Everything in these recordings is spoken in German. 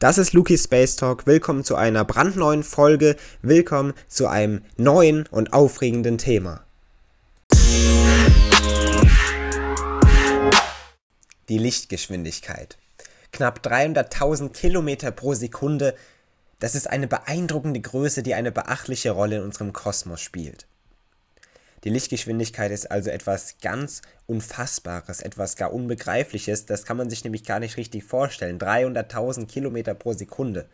Das ist Luki Space Talk. Willkommen zu einer brandneuen Folge. Willkommen zu einem neuen und aufregenden Thema. Die Lichtgeschwindigkeit. Knapp 300.000 Kilometer pro Sekunde. Das ist eine beeindruckende Größe, die eine beachtliche Rolle in unserem Kosmos spielt. Die Lichtgeschwindigkeit ist also etwas ganz Unfassbares, etwas gar Unbegreifliches. Das kann man sich nämlich gar nicht richtig vorstellen. 300.000 Kilometer pro Sekunde.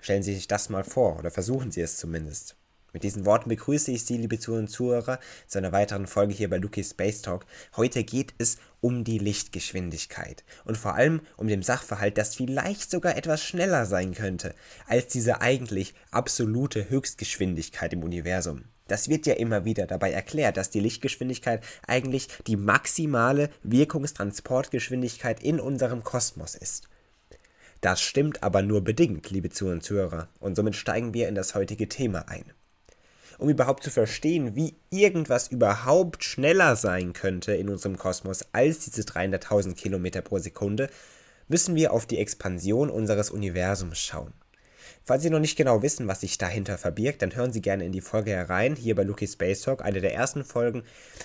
Stellen Sie sich das mal vor oder versuchen Sie es zumindest. Mit diesen Worten begrüße ich Sie, liebe Zuhörer und Zuhörer, zu einer weiteren Folge hier bei Luki Space Talk. Heute geht es um die Lichtgeschwindigkeit und vor allem um den Sachverhalt, dass vielleicht sogar etwas schneller sein könnte als diese eigentlich absolute Höchstgeschwindigkeit im Universum. Das wird ja immer wieder dabei erklärt, dass die Lichtgeschwindigkeit eigentlich die maximale Wirkungstransportgeschwindigkeit in unserem Kosmos ist. Das stimmt aber nur bedingt, liebe Zuhörer und somit steigen wir in das heutige Thema ein. Um überhaupt zu verstehen, wie irgendwas überhaupt schneller sein könnte in unserem Kosmos als diese 300.000 Kilometer pro Sekunde, müssen wir auf die Expansion unseres Universums schauen. Falls Sie noch nicht genau wissen, was sich dahinter verbirgt, dann hören Sie gerne in die Folge herein, hier bei Lucky Space Talk, eine der ersten Folgen.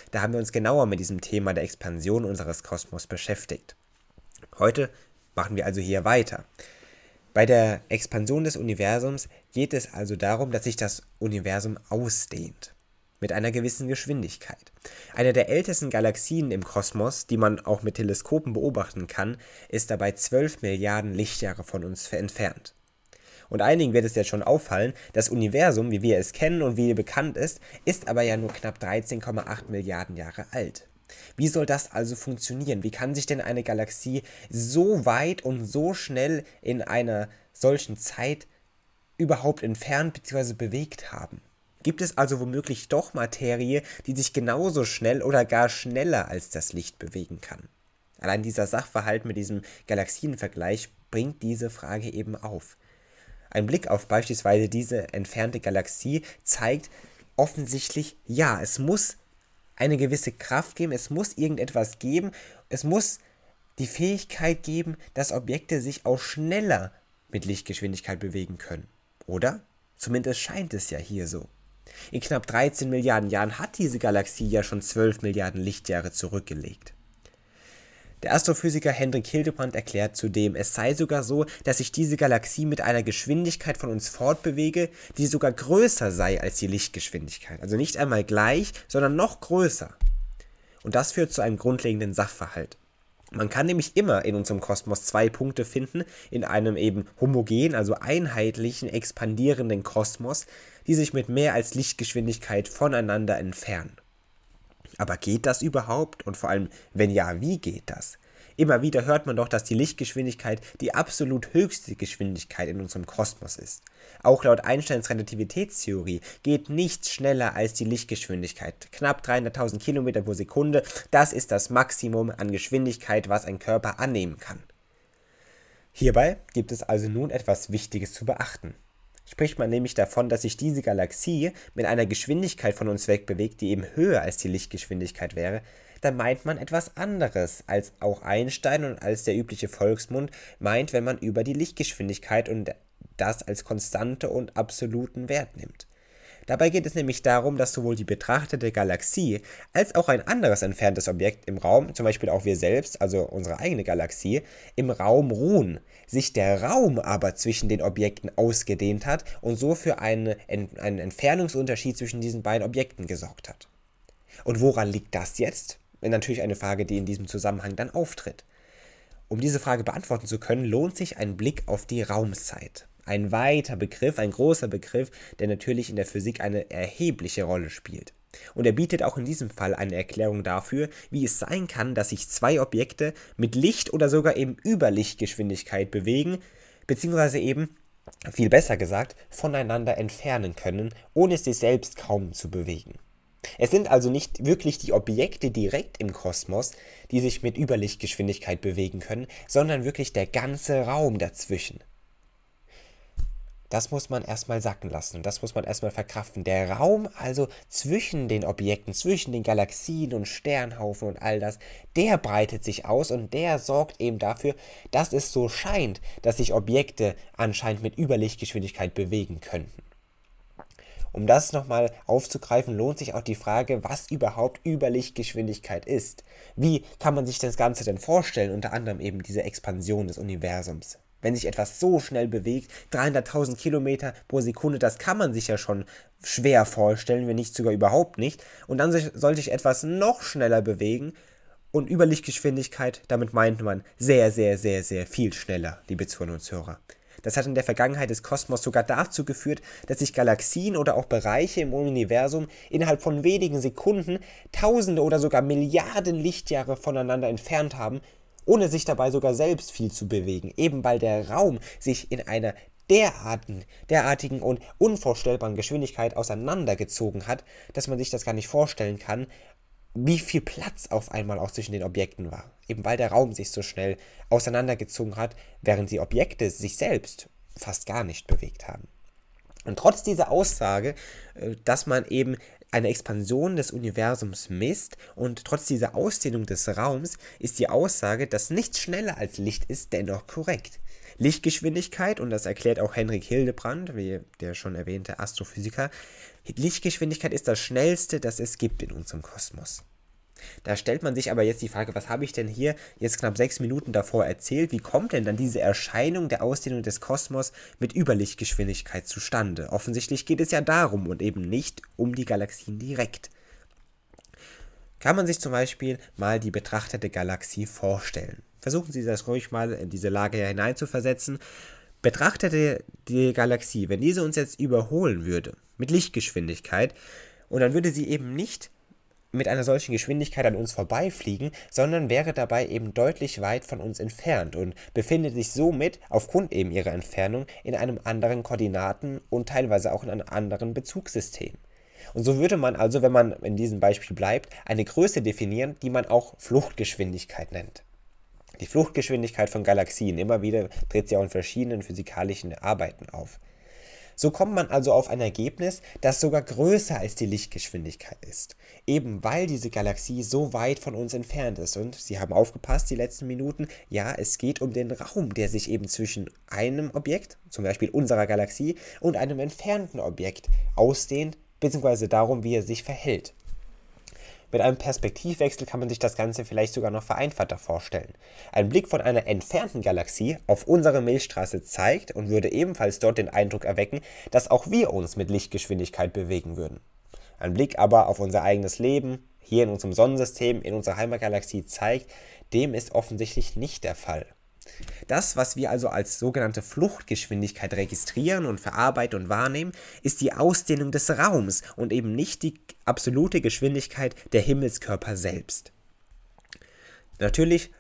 Da haben wir uns genauer mit diesem Thema der Expansion unseres Kosmos beschäftigt. Heute machen wir also hier weiter. Bei der Expansion des Universums geht es also darum, dass sich das Universum ausdehnt. Mit einer gewissen Geschwindigkeit. Eine der ältesten Galaxien im Kosmos, die man auch mit Teleskopen beobachten kann, ist dabei 12 Milliarden Lichtjahre von uns entfernt. Und einigen wird es jetzt schon auffallen, das Universum, wie wir es kennen und wie bekannt ist, ist aber ja nur knapp 13,8 Milliarden Jahre alt. Wie soll das also funktionieren? Wie kann sich denn eine Galaxie so weit und so schnell in einer solchen Zeit überhaupt entfernt bzw. bewegt haben? Gibt es also womöglich doch Materie, die sich genauso schnell oder gar schneller als das Licht bewegen kann? Allein dieser Sachverhalt mit diesem Galaxienvergleich bringt diese Frage eben auf. Ein Blick auf beispielsweise diese entfernte Galaxie zeigt offensichtlich, ja, es muss eine gewisse Kraft geben, es muss irgendetwas geben, es muss die Fähigkeit geben, dass Objekte sich auch schneller mit Lichtgeschwindigkeit bewegen können. Oder? Zumindest scheint es ja hier so. In knapp 13 Milliarden Jahren hat diese Galaxie ja schon 12 Milliarden Lichtjahre zurückgelegt. Der Astrophysiker Hendrik Hildebrand erklärt zudem, es sei sogar so, dass sich diese Galaxie mit einer Geschwindigkeit von uns fortbewege, die sogar größer sei als die Lichtgeschwindigkeit. Also nicht einmal gleich, sondern noch größer. Und das führt zu einem grundlegenden Sachverhalt. Man kann nämlich immer in unserem Kosmos zwei Punkte finden, in einem eben homogen, also einheitlichen, expandierenden Kosmos, die sich mit mehr als Lichtgeschwindigkeit voneinander entfernen. Aber geht das überhaupt? Und vor allem, wenn ja, wie geht das? Immer wieder hört man doch, dass die Lichtgeschwindigkeit die absolut höchste Geschwindigkeit in unserem Kosmos ist. Auch laut Einsteins Relativitätstheorie geht nichts schneller als die Lichtgeschwindigkeit. Knapp 300.000 Kilometer pro Sekunde, das ist das Maximum an Geschwindigkeit, was ein Körper annehmen kann. Hierbei gibt es also nun etwas Wichtiges zu beachten spricht man nämlich davon, dass sich diese Galaxie mit einer Geschwindigkeit von uns wegbewegt, die eben höher als die Lichtgeschwindigkeit wäre, dann meint man etwas anderes, als auch Einstein und als der übliche Volksmund meint, wenn man über die Lichtgeschwindigkeit und das als konstante und absoluten Wert nimmt. Dabei geht es nämlich darum, dass sowohl die betrachtete Galaxie als auch ein anderes entferntes Objekt im Raum, zum Beispiel auch wir selbst, also unsere eigene Galaxie, im Raum ruhen, sich der Raum aber zwischen den Objekten ausgedehnt hat und so für eine, einen Entfernungsunterschied zwischen diesen beiden Objekten gesorgt hat. Und woran liegt das jetzt? Natürlich eine Frage, die in diesem Zusammenhang dann auftritt. Um diese Frage beantworten zu können, lohnt sich ein Blick auf die Raumzeit ein weiter Begriff, ein großer Begriff, der natürlich in der Physik eine erhebliche Rolle spielt. Und er bietet auch in diesem Fall eine Erklärung dafür, wie es sein kann, dass sich zwei Objekte mit Licht oder sogar eben über Lichtgeschwindigkeit bewegen, beziehungsweise eben, viel besser gesagt, voneinander entfernen können, ohne sich selbst kaum zu bewegen. Es sind also nicht wirklich die Objekte direkt im Kosmos, die sich mit Überlichtgeschwindigkeit bewegen können, sondern wirklich der ganze Raum dazwischen. Das muss man erstmal sacken lassen. Das muss man erstmal verkraften. Der Raum also zwischen den Objekten, zwischen den Galaxien und Sternhaufen und all das, der breitet sich aus und der sorgt eben dafür, dass es so scheint, dass sich Objekte anscheinend mit Überlichtgeschwindigkeit bewegen könnten. Um das nochmal aufzugreifen, lohnt sich auch die Frage, was überhaupt Überlichtgeschwindigkeit ist. Wie kann man sich das Ganze denn vorstellen, unter anderem eben diese Expansion des Universums? Wenn sich etwas so schnell bewegt, 300.000 Kilometer pro Sekunde, das kann man sich ja schon schwer vorstellen, wenn nicht sogar überhaupt nicht. Und dann soll sich etwas noch schneller bewegen. Und Überlichtgeschwindigkeit, damit meint man sehr, sehr, sehr, sehr viel schneller, liebe Zuhörer und Zuhörer. Das hat in der Vergangenheit des Kosmos sogar dazu geführt, dass sich Galaxien oder auch Bereiche im Universum innerhalb von wenigen Sekunden Tausende oder sogar Milliarden Lichtjahre voneinander entfernt haben ohne sich dabei sogar selbst viel zu bewegen, eben weil der Raum sich in einer derartigen, derartigen und unvorstellbaren Geschwindigkeit auseinandergezogen hat, dass man sich das gar nicht vorstellen kann, wie viel Platz auf einmal auch zwischen den Objekten war. Eben weil der Raum sich so schnell auseinandergezogen hat, während die Objekte sich selbst fast gar nicht bewegt haben. Und trotz dieser Aussage, äh, dass man eben eine Expansion des Universums misst und trotz dieser Ausdehnung des Raums ist die Aussage, dass nichts schneller als Licht ist, dennoch korrekt. Lichtgeschwindigkeit, und das erklärt auch Henrik Hildebrand, wie der schon erwähnte Astrophysiker, Lichtgeschwindigkeit ist das schnellste, das es gibt in unserem Kosmos. Da stellt man sich aber jetzt die Frage, was habe ich denn hier jetzt knapp sechs Minuten davor erzählt? Wie kommt denn dann diese Erscheinung der Ausdehnung des Kosmos mit Überlichtgeschwindigkeit zustande? Offensichtlich geht es ja darum und eben nicht um die Galaxien direkt. Kann man sich zum Beispiel mal die betrachtete Galaxie vorstellen? Versuchen Sie das ruhig mal in diese Lage hineinzuversetzen. Betrachtete die Galaxie, wenn diese uns jetzt überholen würde mit Lichtgeschwindigkeit, und dann würde sie eben nicht mit einer solchen Geschwindigkeit an uns vorbeifliegen, sondern wäre dabei eben deutlich weit von uns entfernt und befindet sich somit aufgrund eben ihrer Entfernung in einem anderen Koordinaten und teilweise auch in einem anderen Bezugssystem. Und so würde man also, wenn man in diesem Beispiel bleibt, eine Größe definieren, die man auch Fluchtgeschwindigkeit nennt. Die Fluchtgeschwindigkeit von Galaxien, immer wieder tritt sie auch in verschiedenen physikalischen Arbeiten auf. So kommt man also auf ein Ergebnis, das sogar größer als die Lichtgeschwindigkeit ist. Eben weil diese Galaxie so weit von uns entfernt ist. Und Sie haben aufgepasst die letzten Minuten, ja, es geht um den Raum, der sich eben zwischen einem Objekt, zum Beispiel unserer Galaxie, und einem entfernten Objekt ausdehnt, beziehungsweise darum, wie er sich verhält. Mit einem Perspektivwechsel kann man sich das Ganze vielleicht sogar noch vereinfachter vorstellen. Ein Blick von einer entfernten Galaxie auf unsere Milchstraße zeigt und würde ebenfalls dort den Eindruck erwecken, dass auch wir uns mit Lichtgeschwindigkeit bewegen würden. Ein Blick aber auf unser eigenes Leben, hier in unserem Sonnensystem, in unserer Heimatgalaxie zeigt, dem ist offensichtlich nicht der Fall. Das, was wir also als sogenannte Fluchtgeschwindigkeit registrieren und verarbeiten und wahrnehmen, ist die Ausdehnung des Raums und eben nicht die absolute Geschwindigkeit der Himmelskörper selbst. Natürlich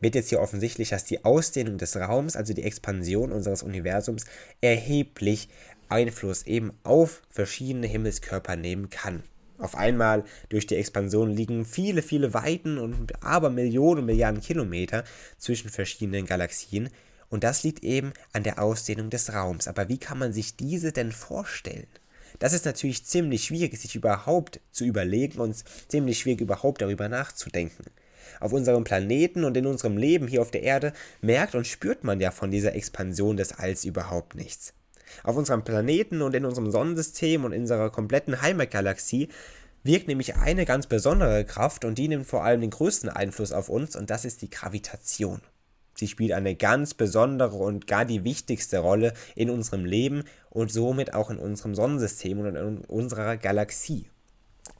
wird jetzt hier offensichtlich, dass die Ausdehnung des Raums, also die Expansion unseres Universums, erheblich Einfluss eben auf verschiedene Himmelskörper nehmen kann. Auf einmal durch die Expansion liegen viele, viele Weiten und aber Millionen, Milliarden Kilometer zwischen verschiedenen Galaxien. Und das liegt eben an der Ausdehnung des Raums. Aber wie kann man sich diese denn vorstellen? Das ist natürlich ziemlich schwierig, sich überhaupt zu überlegen und ziemlich schwierig überhaupt darüber nachzudenken. Auf unserem Planeten und in unserem Leben hier auf der Erde merkt und spürt man ja von dieser Expansion des Alls überhaupt nichts. Auf unserem Planeten und in unserem Sonnensystem und in unserer kompletten Heimatgalaxie wirkt nämlich eine ganz besondere Kraft und die nimmt vor allem den größten Einfluss auf uns und das ist die Gravitation. Sie spielt eine ganz besondere und gar die wichtigste Rolle in unserem Leben und somit auch in unserem Sonnensystem und in unserer Galaxie.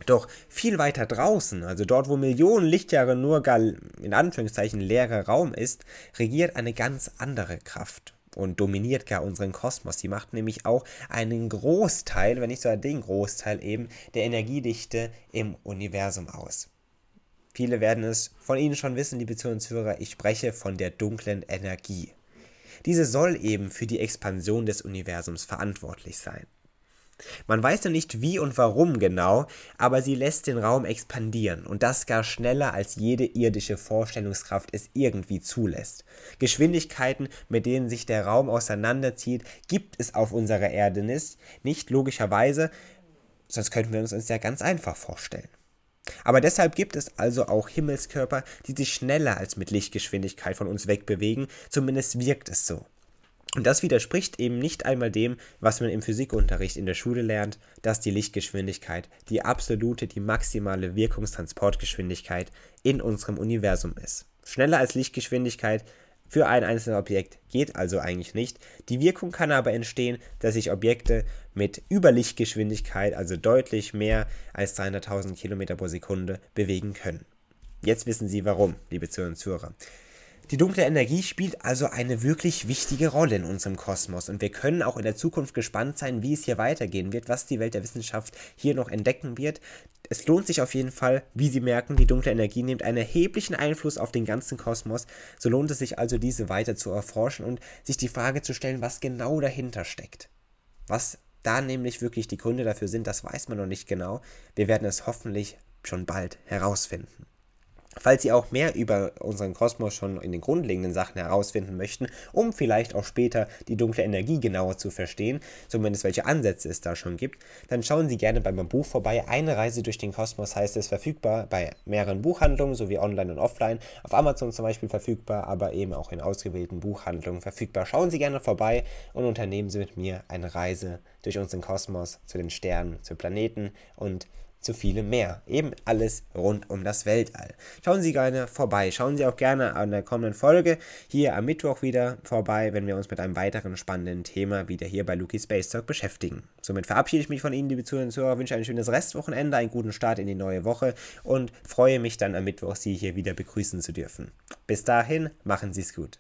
Doch viel weiter draußen, also dort, wo Millionen Lichtjahre nur in Anführungszeichen leerer Raum ist, regiert eine ganz andere Kraft und dominiert gar unseren Kosmos. Sie macht nämlich auch einen Großteil, wenn nicht sogar den Großteil eben, der Energiedichte im Universum aus. Viele werden es von Ihnen schon wissen, liebe Zuhörer, ich spreche von der dunklen Energie. Diese soll eben für die Expansion des Universums verantwortlich sein. Man weiß noch nicht wie und warum genau, aber sie lässt den Raum expandieren und das gar schneller als jede irdische Vorstellungskraft es irgendwie zulässt. Geschwindigkeiten, mit denen sich der Raum auseinanderzieht, gibt es auf unserer Erde nicht, nicht logischerweise, sonst könnten wir uns das ja ganz einfach vorstellen. Aber deshalb gibt es also auch Himmelskörper, die sich schneller als mit Lichtgeschwindigkeit von uns wegbewegen, zumindest wirkt es so. Und das widerspricht eben nicht einmal dem, was man im Physikunterricht in der Schule lernt, dass die Lichtgeschwindigkeit die absolute, die maximale Wirkungstransportgeschwindigkeit in unserem Universum ist. Schneller als Lichtgeschwindigkeit für ein einzelnes Objekt geht also eigentlich nicht. Die Wirkung kann aber entstehen, dass sich Objekte mit Überlichtgeschwindigkeit, also deutlich mehr als 300.000 Kilometer pro Sekunde, bewegen können. Jetzt wissen Sie warum, liebe Zuhörer. Die dunkle Energie spielt also eine wirklich wichtige Rolle in unserem Kosmos und wir können auch in der Zukunft gespannt sein, wie es hier weitergehen wird, was die Welt der Wissenschaft hier noch entdecken wird. Es lohnt sich auf jeden Fall, wie Sie merken, die dunkle Energie nimmt einen erheblichen Einfluss auf den ganzen Kosmos. So lohnt es sich also, diese weiter zu erforschen und sich die Frage zu stellen, was genau dahinter steckt. Was da nämlich wirklich die Gründe dafür sind, das weiß man noch nicht genau. Wir werden es hoffentlich schon bald herausfinden. Falls Sie auch mehr über unseren Kosmos schon in den grundlegenden Sachen herausfinden möchten, um vielleicht auch später die dunkle Energie genauer zu verstehen, zumindest welche Ansätze es da schon gibt, dann schauen Sie gerne bei meinem Buch vorbei. Eine Reise durch den Kosmos heißt es verfügbar bei mehreren Buchhandlungen sowie online und offline. Auf Amazon zum Beispiel verfügbar, aber eben auch in ausgewählten Buchhandlungen verfügbar. Schauen Sie gerne vorbei und unternehmen Sie mit mir eine Reise durch unseren Kosmos zu den Sternen, zu Planeten und zu vielem mehr. Eben alles rund um das Weltall. Schauen Sie gerne vorbei. Schauen Sie auch gerne an der kommenden Folge hier am Mittwoch wieder vorbei, wenn wir uns mit einem weiteren spannenden Thema wieder hier bei Luki Space Talk beschäftigen. Somit verabschiede ich mich von Ihnen, liebe Zuhörer und Zuhörer, wünsche ein schönes Restwochenende, einen guten Start in die neue Woche und freue mich dann am Mittwoch, Sie hier wieder begrüßen zu dürfen. Bis dahin, machen Sie es gut.